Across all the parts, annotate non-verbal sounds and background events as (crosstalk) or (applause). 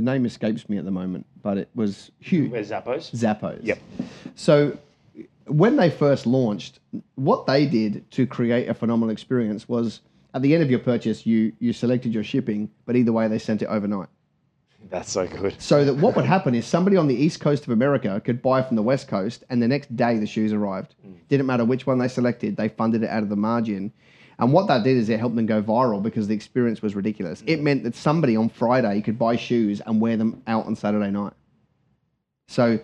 The name escapes me at the moment, but it was huge. Where's Zappos? Zappos. Yep. So when they first launched, what they did to create a phenomenal experience was at the end of your purchase, you you selected your shipping, but either way, they sent it overnight. That's so good. So that what would happen is somebody on the east coast of America could buy from the west coast, and the next day the shoes arrived. Mm. Didn't matter which one they selected; they funded it out of the margin. And what that did is it helped them go viral because the experience was ridiculous. It meant that somebody on Friday could buy shoes and wear them out on Saturday night. So,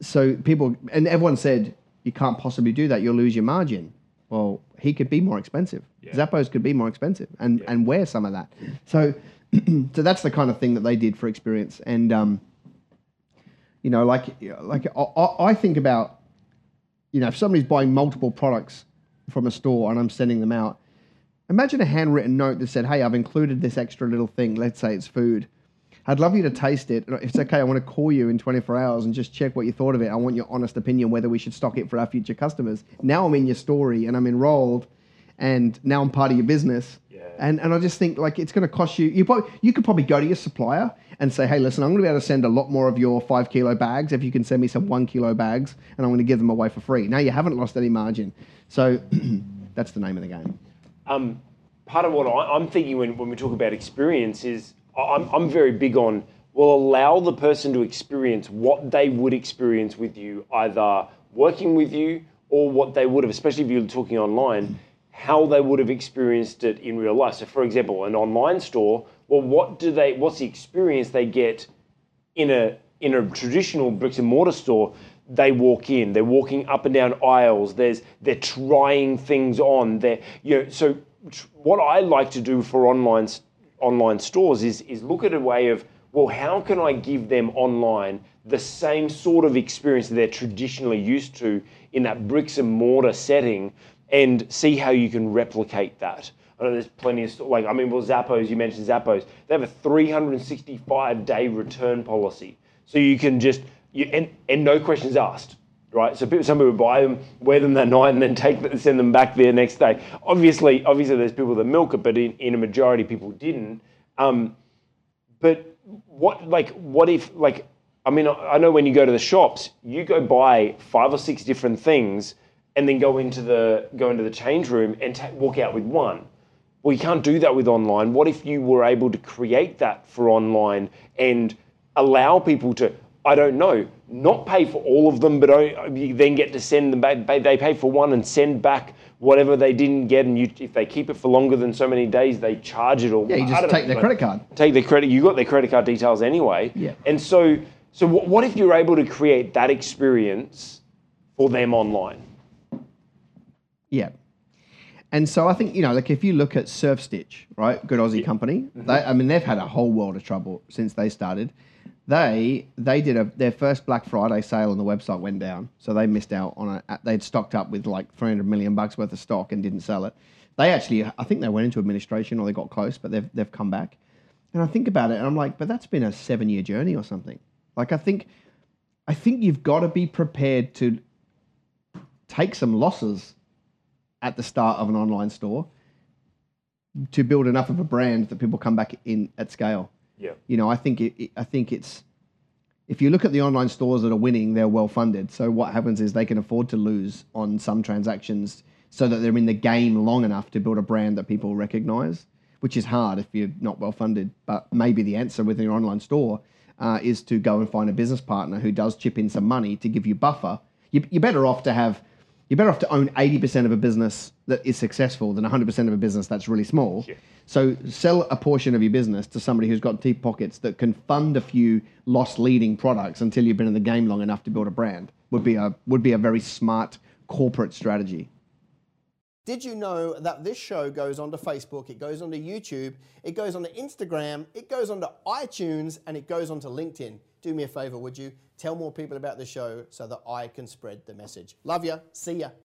so people and everyone said you can't possibly do that. You'll lose your margin. Well, he could be more expensive. Zappos could be more expensive and and wear some of that. So, (clears throat) so that's the kind of thing that they did for experience. And um, you know, like like I I think about you know if somebody's buying multiple products from a store and I'm sending them out. Imagine a handwritten note that said, "Hey, I've included this extra little thing. Let's say it's food. I'd love you to taste it. If it's okay, I want to call you in 24 hours and just check what you thought of it. I want your honest opinion whether we should stock it for our future customers. Now I'm in your story and I'm enrolled, and now I'm part of your business. And and I just think like it's going to cost you. You probably, you could probably go to your supplier and say, hey, listen, I'm going to be able to send a lot more of your five kilo bags if you can send me some one kilo bags, and I'm going to give them away for free. Now you haven't lost any margin. So (clears throat) that's the name of the game. um, part of what I'm thinking when, when we talk about experience is I'm, I'm very big on will allow the person to experience what they would experience with you, either working with you or what they would have, especially if you're talking online, how they would have experienced it in real life. So, for example, an online store, well, what do they? What's the experience they get in a in a traditional bricks and mortar store, they walk in, they're walking up and down aisles, there's they're trying things on. They're you know, so what I like to do for online online stores is is look at a way of well, how can I give them online the same sort of experience that they're traditionally used to in that bricks and mortar setting and see how you can replicate that. I know there's plenty of like I mean, well, Zappos. You mentioned Zappos. They have a 365 day return policy, so you can just you and, and no questions asked, right? So people, some people buy them, wear them that night, and then take send them back the next day. Obviously, obviously, there's people that milk it, but in, in a majority, people didn't. Um, but what like what if like I mean I know when you go to the shops, you go buy five or six different things and then go into the go into the change room and ta walk out with one. Well, you can't do that with online. What if you were able to create that for online and allow people to, I don't know, not pay for all of them, but you then get to send them back. They pay for one and send back whatever they didn't get, and you, if they keep it for longer than so many days, they charge it. Or Yeah, you just take know, their credit card. take their credit. You got their credit card details anyway. Yeah. And so, so what, what if you're able to create that experience for them online? Yeah. And so I think, you know, like if you look at SurfStitch, right? Good Aussie company. Mm-hmm. They, I mean, they've had a whole world of trouble since they started. They they did a their first Black Friday sale on the website went down, so they missed out on it. They'd stocked up with like 300 million bucks worth of stock and didn't sell it. They actually, I think they went into administration or they got close, but they've they've come back. And I think about it, and I'm like, but that's been a seven year journey or something. Like I think, I think you've got to be prepared to take some losses at the start of an online store to build enough of a brand that people come back in at scale. Yeah. You know, I think it, it- I think it's if you look at the online stores that are winning, they're well funded. So what happens is they can afford to lose on some transactions so that they're in the game long enough to build a brand that people recognize, which is hard if you're not well funded. But maybe the answer within your online store uh, is to go and find a business partner who does chip in some money to give you buffer. You, you're better off to have you're better off to own 80% of a business that is successful than 100% of a business that's really small. So sell a portion of your business to somebody who's got deep pockets that can fund a few loss leading products until you've been in the game long enough to build a brand. Would be a would be a very smart corporate strategy. Did you know that this show goes onto Facebook, it goes onto YouTube, it goes onto Instagram, it goes onto iTunes, and it goes onto LinkedIn? Do me a favor, would you? Tell more people about the show so that I can spread the message. Love ya. See ya.